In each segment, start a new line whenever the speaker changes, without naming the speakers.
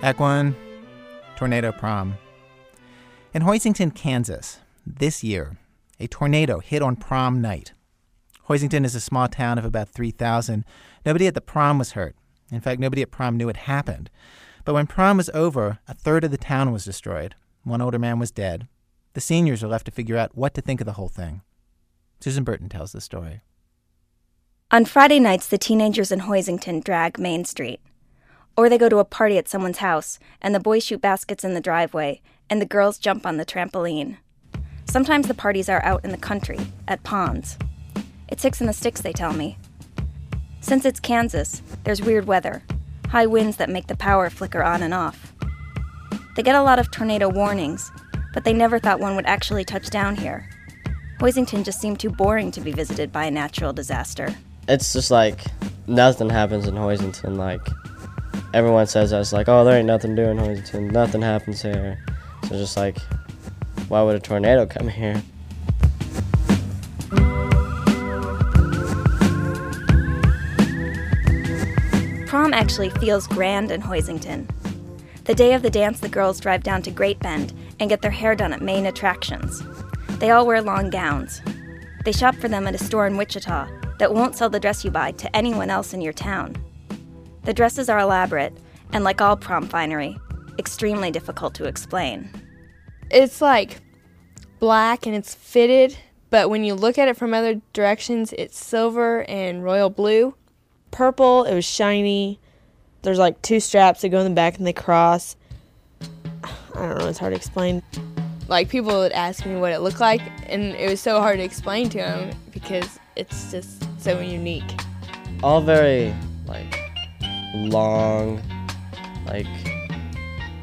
Act 1 Tornado Prom. In Hoisington, Kansas, this year, a tornado hit on prom night. Hoisington is a small town of about 3,000. Nobody at the prom was hurt. In fact, nobody at prom knew it happened. But when prom was over, a third of the town was destroyed. One older man was dead. The seniors were left to figure out what to think of the whole thing. Susan Burton tells the story.
On Friday nights, the teenagers in Hoisington drag Main Street. Or they go to a party at someone's house, and the boys shoot baskets in the driveway, and the girls jump on the trampoline. Sometimes the parties are out in the country, at ponds. It's six in the sticks, they tell me. Since it's Kansas, there's weird weather, high winds that make the power flicker on and off. They get a lot of tornado warnings, but they never thought one would actually touch down here. Hoisington just seemed too boring to be visited by a natural disaster
it's just like nothing happens in Hoisington. Like everyone says that's like, oh, there ain't nothing doing do in Hoisington. Nothing happens here. So just like, why would a tornado come here?
Prom actually feels grand in Hoisington. The day of the dance, the girls drive down to Great Bend and get their hair done at main attractions. They all wear long gowns. They shop for them at a store in Wichita that won't sell the dress you buy to anyone else in your town. The dresses are elaborate, and like all prom finery, extremely difficult to explain.
It's like black and it's fitted, but when you look at it from other directions, it's silver and royal blue. Purple, it was shiny. There's like two straps that go in the back and they cross. I don't know, it's hard to explain. Like people would ask me what it looked like, and it was so hard to explain to them because it's just so unique.
All very like long, like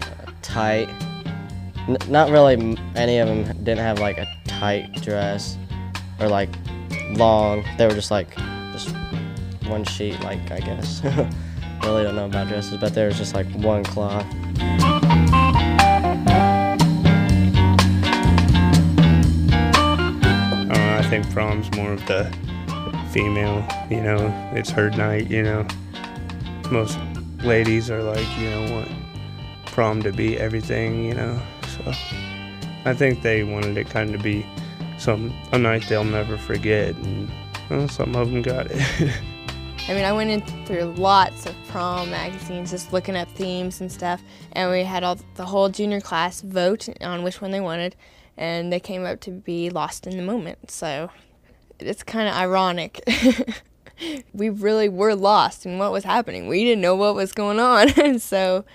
uh, tight. N- not really. Any of them didn't have like a tight dress or like long. They were just like just one sheet. Like I guess. really don't know about dresses, but there was just like one cloth.
Uh, I think prom's more of the female, you know, it's her night, you know. Most ladies are like, you know, want prom to be everything, you know. So I think they wanted it kind of to be some a night they'll never forget, and some of them got it.
I mean, I went in through lots of prom magazines, just looking up themes and stuff, and we had all the whole junior class vote on which one they wanted, and they came up to be Lost in the Moment. So it's kind of ironic. we really were lost in what was happening. We didn't know what was going on. and so,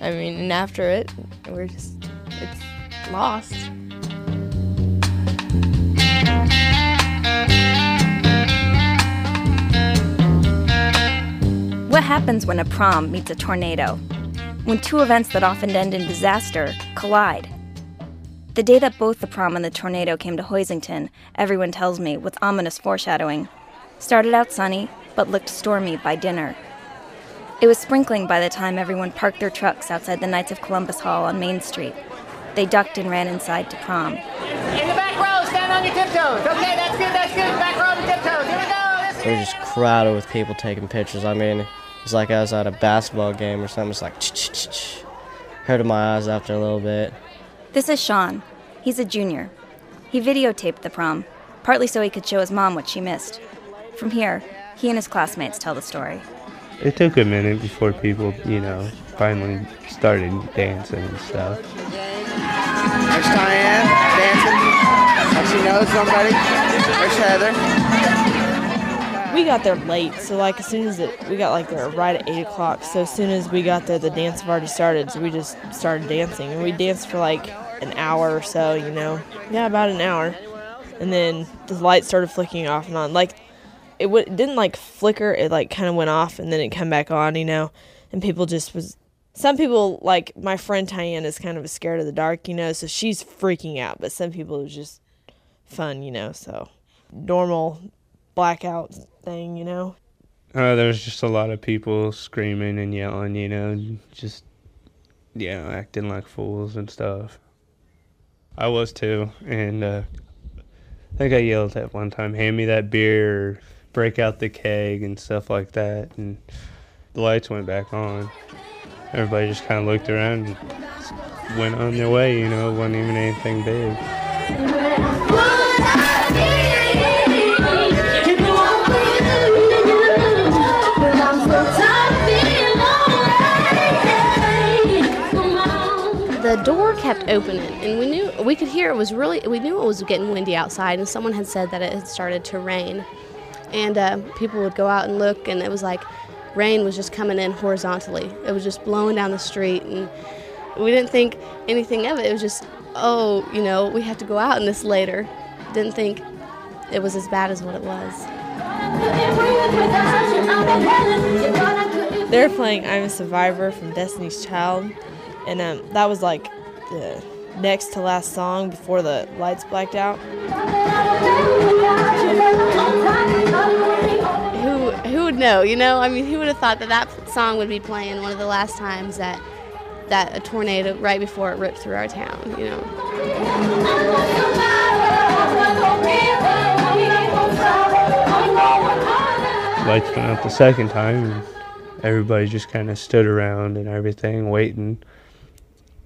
I mean, and after it, we're just, it's lost.
What happens when a prom meets a tornado? When two events that often end in disaster collide? The day that both the prom and the tornado came to Hoisington, everyone tells me, with ominous foreshadowing, started out sunny, but looked stormy by dinner. It was sprinkling by the time everyone parked their trucks outside the Knights of Columbus Hall on Main Street. They ducked and ran inside to prom.
In the back row, stand on your tiptoes. Okay, that's good, that's good. Back row on tiptoes. Here we go.
We were just crowded with people taking pictures. I mean, it's like I was at a basketball game or something. It's like, ch-ch-ch-ch. hurted my eyes after a little bit.
This is Sean. He's a junior. He videotaped the prom, partly so he could show his mom what she missed. From here, he and his classmates tell the story.
it took a minute before people, you know, finally started dancing and stuff.
There's Diane dancing. Like she knows somebody. There's Heather
we got there late, so like as soon as it, we got like there right at eight o'clock. So as soon as we got there, the dance had already started. So we just started dancing, and we danced for like an hour or so, you know, yeah, about an hour, and then the lights started flicking off and on. Like it, w- didn't like flicker; it like kind of went off and then it come back on, you know. And people just was. Some people like my friend Tyann is kind of scared of the dark, you know, so she's freaking out. But some people it was just fun, you know. So normal blackout thing, you know?
Uh, there was just a lot of people screaming and yelling, you know, just, know, acting like fools and stuff. I was too, and uh, I think I yelled at one time, hand me that beer, break out the keg and stuff like that, and the lights went back on. everybody just kind of looked around and went on their way. You know, it wasn't even anything big.
the door kept opening and we knew we could hear it was really we knew it was getting windy outside and someone had said that it had started to rain and uh, people would go out and look and it was like rain was just coming in horizontally. It was just blowing down the street and we didn't think anything of it. It was just oh you know we have to go out in this later. Didn't think it was as bad as what it was.
They're playing I'm a Survivor from Destiny's Child, and um, that was like the next to last song before the lights blacked out.
who who would know you know i mean who would have thought that that song would be playing one of the last times that that a tornado right before it ripped through our town you know
Lights went out the second time, and everybody just kind of stood around and everything, waiting.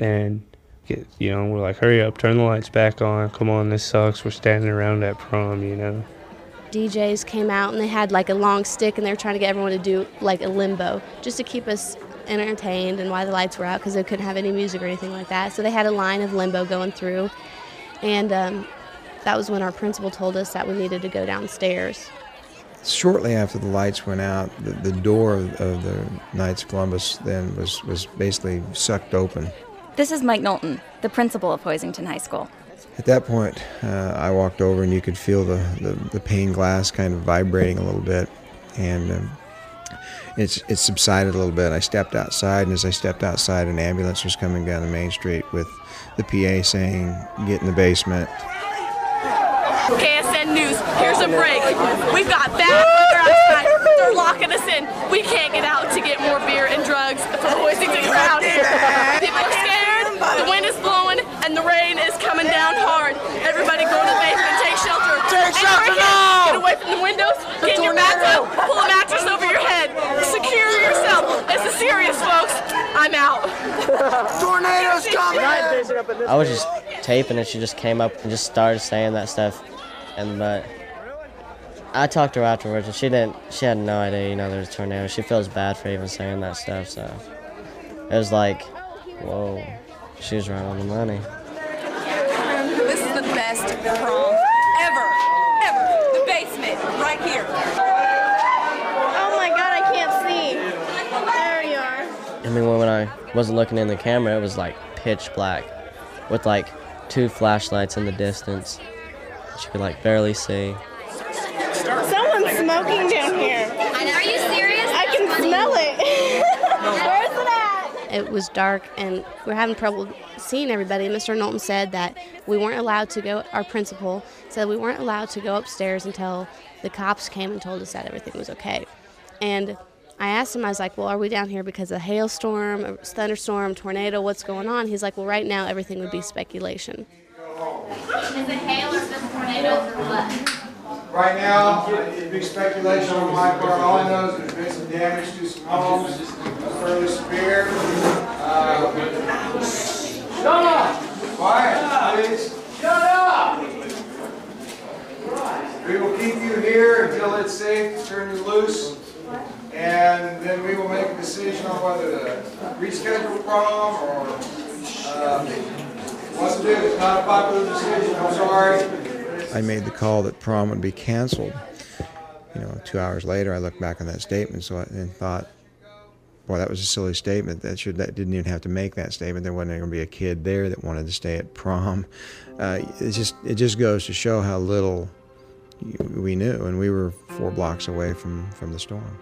And get, you know, we're like, hurry up, turn the lights back on. Come on, this sucks. We're standing around at prom, you know.
djs came out and they had like a long stick and they were trying to get everyone to do like a limbo just to keep us entertained and why the lights were out because they couldn't have any music or anything like that so they had a line of limbo going through and um, that was when our principal told us that we needed to go downstairs
Shortly after the lights went out, the, the door of, of the Knights of Columbus then was, was basically sucked open.
This is Mike Knowlton, the principal of Hoisington High School.
At that point, uh, I walked over and you could feel the, the, the pane glass kind of vibrating a little bit. And um, it's, it subsided a little bit. I stepped outside, and as I stepped outside, an ambulance was coming down the main street with the PA saying, Get in the basement.
KSN News, here's a break. We've got bad weather outside. They're locking us in. We can't get out to get more beer and drugs for the Hoisington crowd here. People are scared, the wind is blowing, and the rain is coming down hard. Everybody go to the basement, take shelter. Take shelter now! Get away from the windows, get in your bathtub, pull a mattress over your head. Secure yourself. This is serious, folks. I'm out.
Tornadoes coming!
I was just taping and she just came up and just started saying that stuff. And but I talked to her afterwards and she didn't she had no idea, you know, there was a tornado. She feels bad for even saying that stuff, so it was like, whoa, she was right on the money.
This is the best prom ever, ever. The basement, right here.
oh my god i can't see there you are
I mean when I wasn't looking in the camera it was like pitch black with like two flashlights in the distance. She could like barely see.
someone's smoking down here
Are you serious?
I can smell it. Where's it at? It was dark and we are having trouble seeing everybody. Mr. Knowlton said that we weren't allowed to go, our principal said we weren't allowed to go upstairs until the cops came and told us that everything was okay. And I asked him, I was like, well, are we down here because of a hailstorm, a thunderstorm, tornado, what's going on? He's like, well, right now everything would be speculation.
Is it hail or just tornadoes or what?
Right now, it'd be speculation on my part. All I know is there's been some damage to some homes, Uh, Shut up! Quiet, please. Shut up! We will keep you here until it's safe to turn you loose. And then we will make a decision on whether to reschedule prom or, uh, what to do. It's not a popular decision, I'm sorry.
I made the call that prom would be canceled. You know, two hours later, I looked back on that statement so I, and thought, boy, that was a silly statement. That should that didn't even have to make that statement. There wasn't going to be a kid there that wanted to stay at prom. Uh, it just it just goes to show how little we knew, and we were four blocks away from from the storm.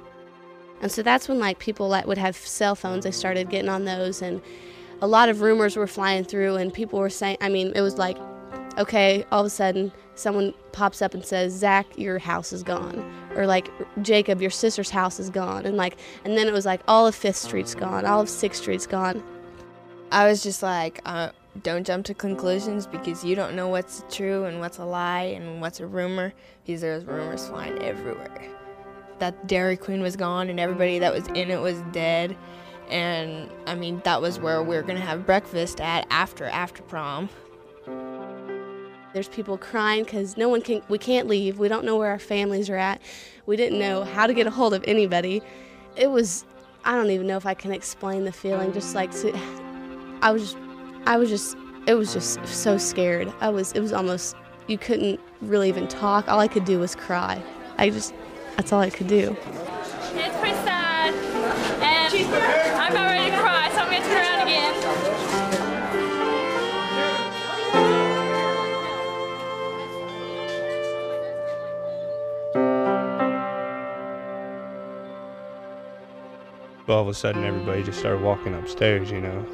And so that's when like people that would have cell phones, they started getting on those, and a lot of rumors were flying through, and people were saying, I mean, it was like, okay, all of a sudden someone pops up and says, Zach, your house is gone, or like Jacob, your sister's house is gone, and like, and then it was like all of Fifth Street's gone, all of Sixth Street's gone.
I was just like, uh, don't jump to conclusions because you don't know what's true and what's a lie and what's a rumor because there's rumors flying everywhere. That Dairy Queen was gone and everybody that was in it was dead. And I mean, that was where we were to have breakfast at after after prom.
There's people crying because no one can. We can't leave. We don't know where our families are at. We didn't know how to get a hold of anybody. It was. I don't even know if I can explain the feeling. Just like to, I was just. I was just. It was just so scared. I was. It was almost. You couldn't really even talk. All I could do was cry. I just. That's all I could do.
It's pretty sad, and
all of a sudden everybody just started walking upstairs, you know,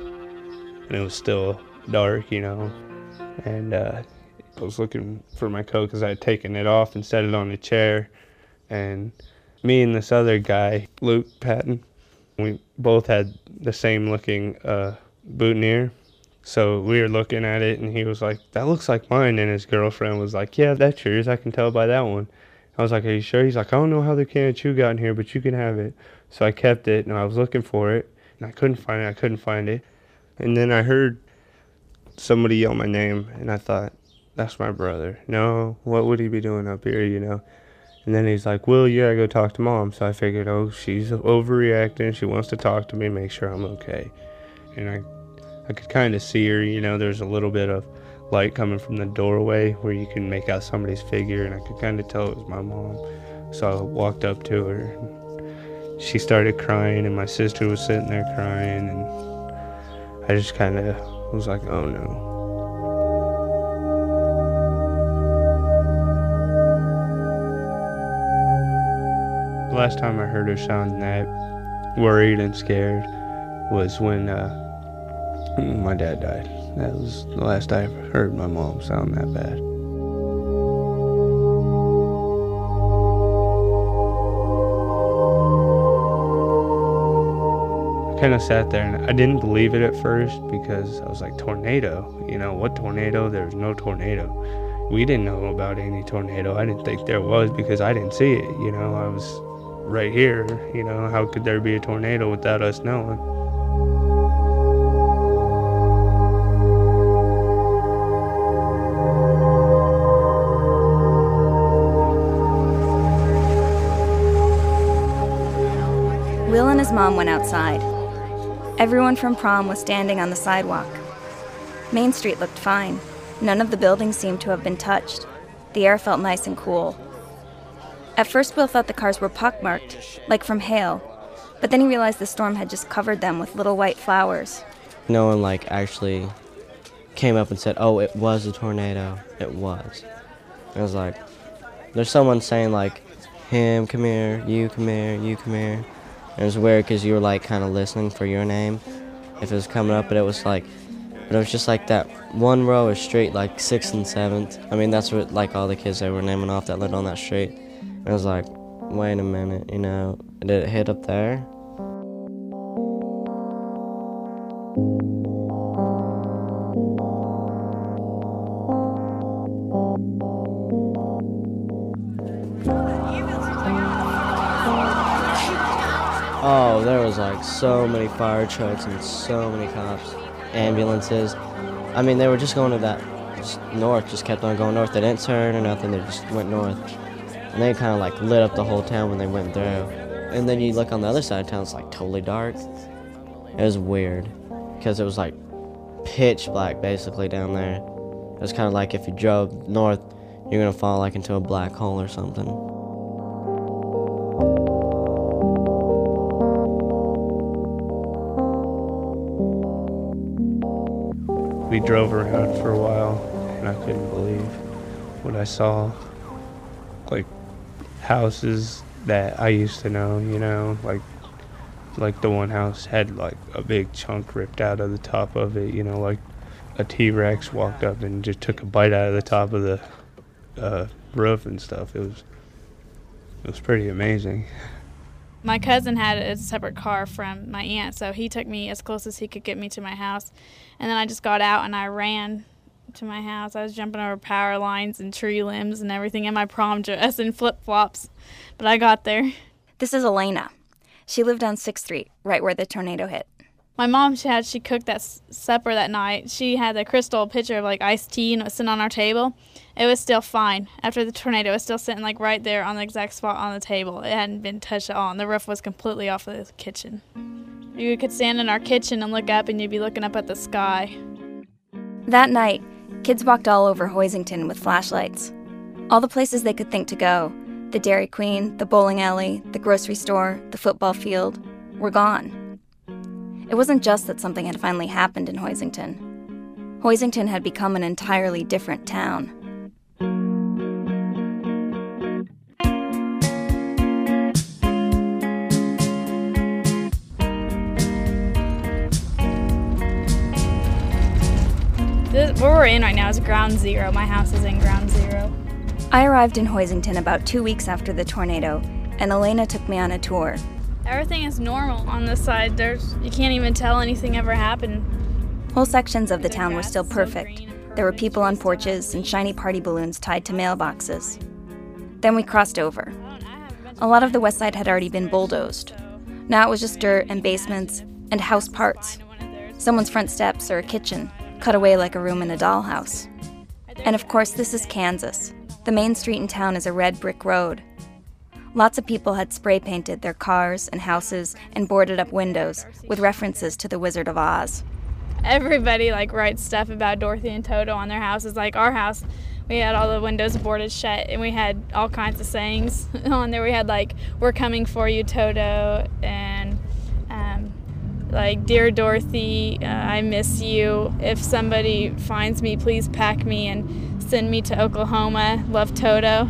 and it was still dark, you know, and uh, I was looking for my coat because I had taken it off and set it on the chair, and me and this other guy, Luke Patton, we both had the same looking uh, boutonniere. So we were looking at it, and he was like, "That looks like mine." And his girlfriend was like, "Yeah, that's yours. I can tell by that one." I was like, "Are you sure?" He's like, "I don't know how the can of chew got in here, but you can have it." So I kept it, and I was looking for it, and I couldn't find it. I couldn't find it, and then I heard somebody yell my name, and I thought, "That's my brother." No, what would he be doing up here? You know. And then he's like, "Will, you gotta go talk to mom." So I figured, oh, she's overreacting. She wants to talk to me, make sure I'm okay. And I, I could kind of see her. You know, there's a little bit of light coming from the doorway where you can make out somebody's figure, and I could kind of tell it was my mom. So I walked up to her. She started crying, and my sister was sitting there crying, and I just kind of was like, "Oh no." The last time I heard her sound that worried and scared was when uh, my dad died. That was the last I ever heard my mom sound that bad. Kind of sat there and I didn't believe it at first because I was like, tornado? You know, what tornado? There's no tornado. We didn't know about any tornado. I didn't think there was because I didn't see it. You know, I was right here. You know, how could there be a tornado without us knowing?
Will and his mom went outside. Everyone from prom was standing on the sidewalk. Main Street looked fine. None of the buildings seemed to have been touched. The air felt nice and cool. At first, Will thought the cars were pockmarked, like from hail, but then he realized the storm had just covered them with little white flowers.
No one like actually came up and said, "Oh, it was a tornado." It was. It was like there's someone saying like, "Him, come here. You, come here. You, come here." It was weird because you were like kind of listening for your name if it was coming up, but it was like, but it was just like that one row of street, like sixth and seventh. I mean, that's what like all the kids they were naming off that lived on that street. And I was like, wait a minute, you know, did it hit up there? So many fire trucks and so many cops, ambulances. I mean, they were just going to that just north, just kept on going north. They didn't turn or nothing, they just went north. And they kind of like lit up the whole town when they went through. And then you look on the other side of town, it's like totally dark. It was weird because it was like pitch black basically down there. It was kind of like if you drove north, you're gonna fall like into a black hole or something.
We drove around for a while, and I couldn't believe what I saw. Like houses that I used to know, you know, like like the one house had like a big chunk ripped out of the top of it, you know, like a T-Rex walked up and just took a bite out of the top of the uh, roof and stuff. It was it was pretty amazing.
My cousin had a separate car from my aunt, so he took me as close as he could get me to my house. And then I just got out and I ran to my house. I was jumping over power lines and tree limbs and everything in my prom dress and flip flops. But I got there.
This is Elena. She lived on 6th Street, right where the tornado hit.
My mom, she had she cooked that s- supper that night. She had the crystal pitcher of like iced tea and it was sitting on our table. It was still fine after the tornado. It was still sitting like right there on the exact spot on the table. It hadn't been touched at all, and the roof was completely off of the kitchen. You could stand in our kitchen and look up, and you'd be looking up at the sky.
That night, kids walked all over Hoisington with flashlights. All the places they could think to go the Dairy Queen, the bowling alley, the grocery store, the football field were gone. It wasn't just that something had finally happened in Hoisington. Hoisington had become an entirely different town.
This, where we're in right now is ground zero. My house is in ground zero.
I arrived in Hoisington about two weeks after the tornado, and Elena took me on a tour.
Everything is normal on this side. There's you can't even tell anything ever happened.
Whole sections of the town were still perfect. There were people on porches and shiny party balloons tied to mailboxes. Then we crossed over. Oh, a lot of the west side had already been bulldozed. Now it was just dirt and basements and house parts. Someone's front steps or a kitchen, cut away like a room in a dollhouse. And of course, this is Kansas. The main street in town is a red brick road. Lots of people had spray painted their cars and houses and boarded up windows with references to the Wizard of Oz.
Everybody like writes stuff about Dorothy and Toto on their houses. Like our house, we had all the windows boarded shut, and we had all kinds of sayings on there. We had like "We're coming for you, Toto," and um, like "Dear Dorothy, uh, I miss you. If somebody finds me, please pack me and send me to Oklahoma. Love Toto."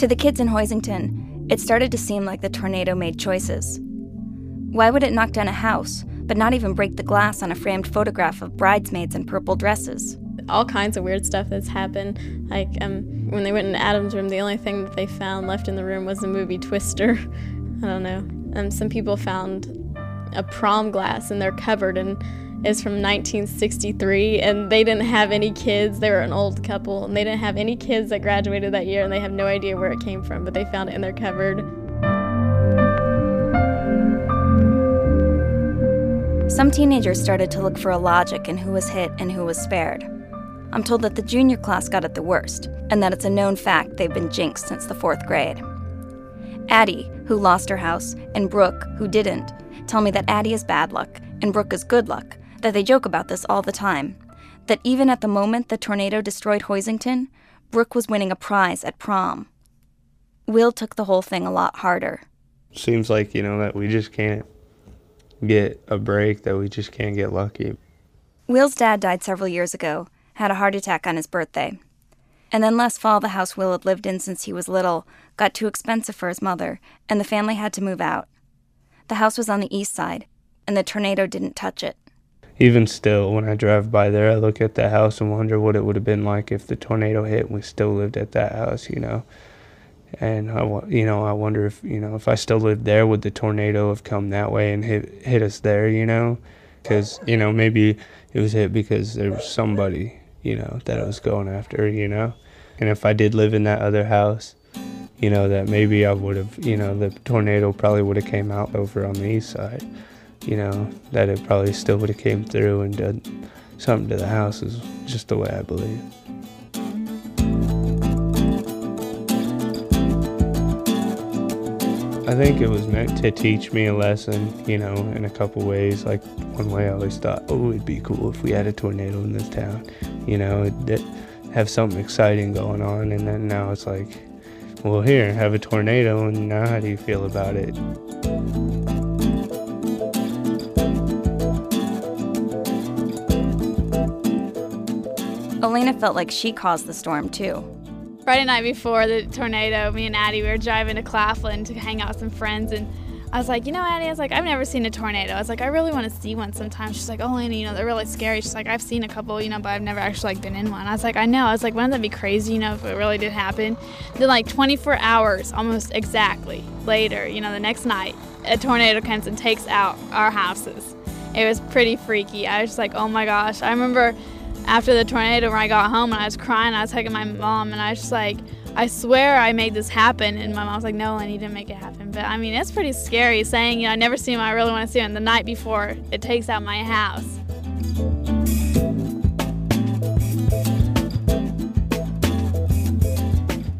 To the kids in Hoisington, it started to seem like the tornado made choices. Why would it knock down a house, but not even break the glass on a framed photograph of bridesmaids in purple dresses?
all kinds of weird stuff that's happened. Like um, when they went in Adam's room, the only thing that they found left in the room was the movie Twister. I don't know. Um, some people found a prom glass in their cupboard and it's from 1963 and they didn't have any kids. They were an old couple and they didn't have any kids that graduated that year and they have no idea where it came from, but they found it in their cupboard.
Some teenagers started to look for a logic in who was hit and who was spared. I'm told that the junior class got it the worst, and that it's a known fact they've been jinxed since the fourth grade. Addie, who lost her house, and Brooke, who didn't, tell me that Addie is bad luck and Brooke is good luck, that they joke about this all the time. That even at the moment the tornado destroyed Hoisington, Brooke was winning a prize at prom. Will took the whole thing a lot harder.
Seems like, you know, that we just can't get a break, that we just can't get lucky.
Will's dad died several years ago, had a heart attack on his birthday. And then last fall, the house Will had lived in since he was little got too expensive for his mother, and the family had to move out. The house was on the east side, and the tornado didn't touch it.
Even still, when I drive by there, I look at the house and wonder what it would have been like if the tornado hit and we still lived at that house, you know. And I, you know, I wonder if, you know, if I still lived there, would the tornado have come that way and hit hit us there, you know? Because, you know, maybe it was hit because there was somebody, you know, that I was going after, you know. And if I did live in that other house, you know, that maybe I would have, you know, the tornado probably would have came out over on the east side, you know, that it probably still would have came through and done something to the house is just the way I believe. I think it was meant to teach me a lesson, you know, in a couple ways. Like one way I always thought, oh, it'd be cool if we had a tornado in this town, you know, it, have something exciting going on. And then now it's like, well, here, have a tornado, and now how do you feel about it?
Elena felt like she caused the storm too.
Friday night before the tornado, me and Addie, we were driving to Claflin to hang out with some friends, and I was like, you know, Addie, I was like, I've never seen a tornado. I was like, I really want to see one sometime. She's like, oh, Lena, you know, they're really scary. She's like, I've seen a couple, you know, but I've never actually like been in one. I was like, I know. I was like, wouldn't that be crazy, you know, if it really did happen? Then like 24 hours, almost exactly later, you know, the next night, a tornado comes and takes out our houses. It was pretty freaky. I was just like, oh my gosh. I remember after the tornado when I got home and I was crying, I was hugging my mom and I was just like, I swear I made this happen. And my mom was like, no, I need to make it happen. But I mean, it's pretty scary saying, you know, I never see him, I really want to see him the night before it takes out my house.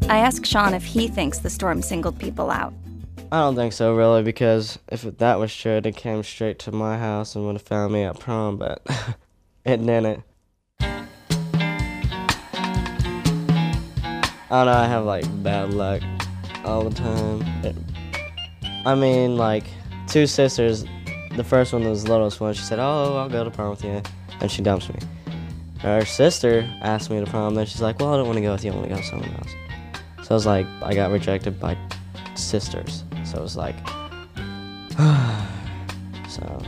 I asked Sean if he thinks the storm singled people out.
I don't think so, really, because if that was true, it came straight to my house and would have found me at prom, but it didn't. Don't know, I have like bad luck all the time. It, I mean, like, two sisters, the first one was the littlest one, she said, Oh, I'll go to prom with you, and she dumps me. Her sister asked me to prom, then she's like, Well, I don't want to go with you, I want to go with someone else. So I was like, I got rejected by sisters. So it was like, so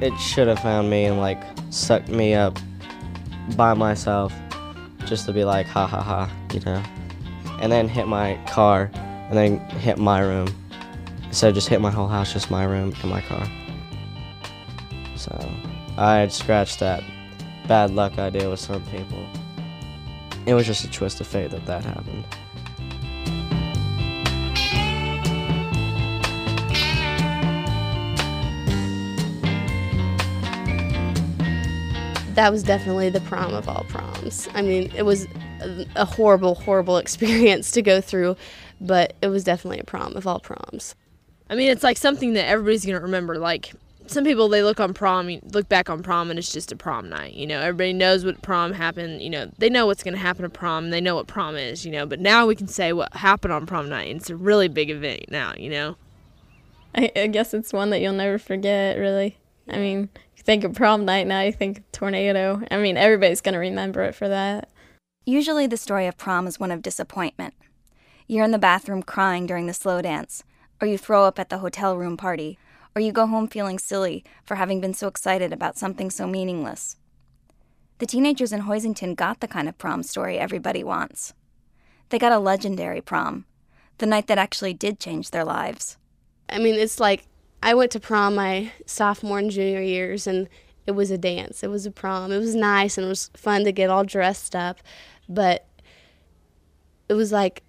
it should have found me and like sucked me up by myself just to be like, ha ha ha, you know? And then hit my car and then hit my room. Of just hit my whole house, just my room and my car. So I had scratched that bad luck idea with some people. It was just a twist of fate that that happened.
that was definitely the prom of all proms. I mean, it was a, a horrible, horrible experience to go through, but it was definitely a prom of all proms.
I mean, it's like something that everybody's gonna remember. Like some people, they look on prom, look back on prom, and it's just a prom night. You know, everybody knows what prom happened. You know, they know what's gonna happen at prom. They know what prom is. You know, but now we can say what happened on prom night. And it's a really big event now. You know.
I, I guess it's one that you'll never forget. Really. I mean, you think of prom night now, you think tornado. I mean, everybody's going to remember it for that.
Usually, the story of prom is one of disappointment. You're in the bathroom crying during the slow dance, or you throw up at the hotel room party, or you go home feeling silly for having been so excited about something so meaningless. The teenagers in Hoisington got the kind of prom story everybody wants. They got a legendary prom, the night that actually did change their lives.
I mean, it's like I went to prom my sophomore and junior years, and it was a dance. It was a prom. It was nice and it was fun to get all dressed up, but it was like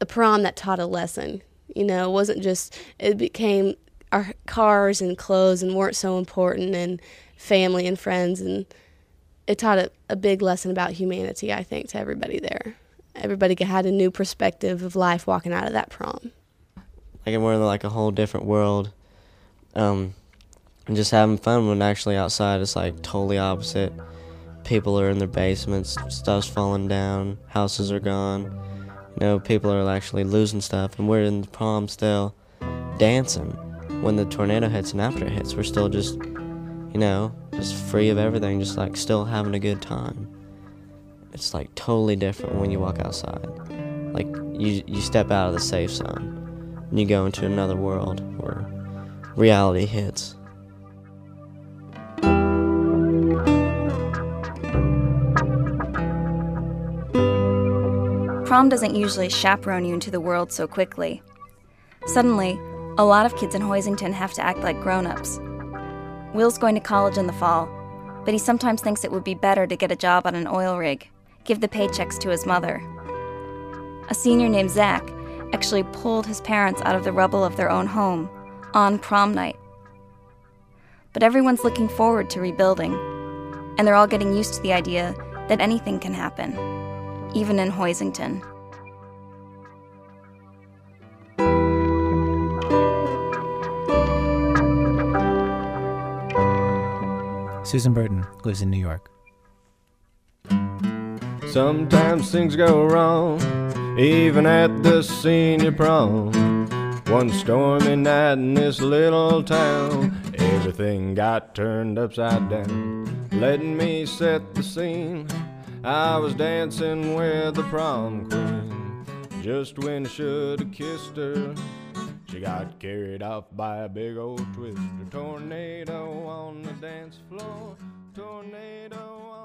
a prom that taught a lesson. You know, it wasn't just, it became our cars and clothes and weren't so important and family and friends. And it taught a, a big lesson about humanity, I think, to everybody there. Everybody had a new perspective of life walking out of that prom
like we're in like a whole different world. Um, and just having fun when actually outside it's like totally opposite. People are in their basements, stuff's falling down, houses are gone. You know, people are actually losing stuff, and we're in the prom still dancing. When the tornado hits and after it hits, we're still just, you know, just free of everything, just like still having a good time. It's like totally different when you walk outside. Like you, you step out of the safe zone and you go into another world where reality hits.
Prom doesn't usually chaperone you into the world so quickly. Suddenly, a lot of kids in Hoisington have to act like grown ups. Will's going to college in the fall, but he sometimes thinks it would be better to get a job on an oil rig, give the paychecks to his mother. A senior named Zach actually pulled his parents out of the rubble of their own home on prom night. But everyone's looking forward to rebuilding, and they're all getting used to the idea that anything can happen, even in Hoisington.
Susan Burton lives in New York.
Sometimes things go wrong even at the senior prom. One stormy night in this little town, everything got turned upside down. Letting me set the scene, I was dancing with the prom queen. Just when I should have kissed her, she got carried off by a big old twister. Tornado on the dance floor, tornado.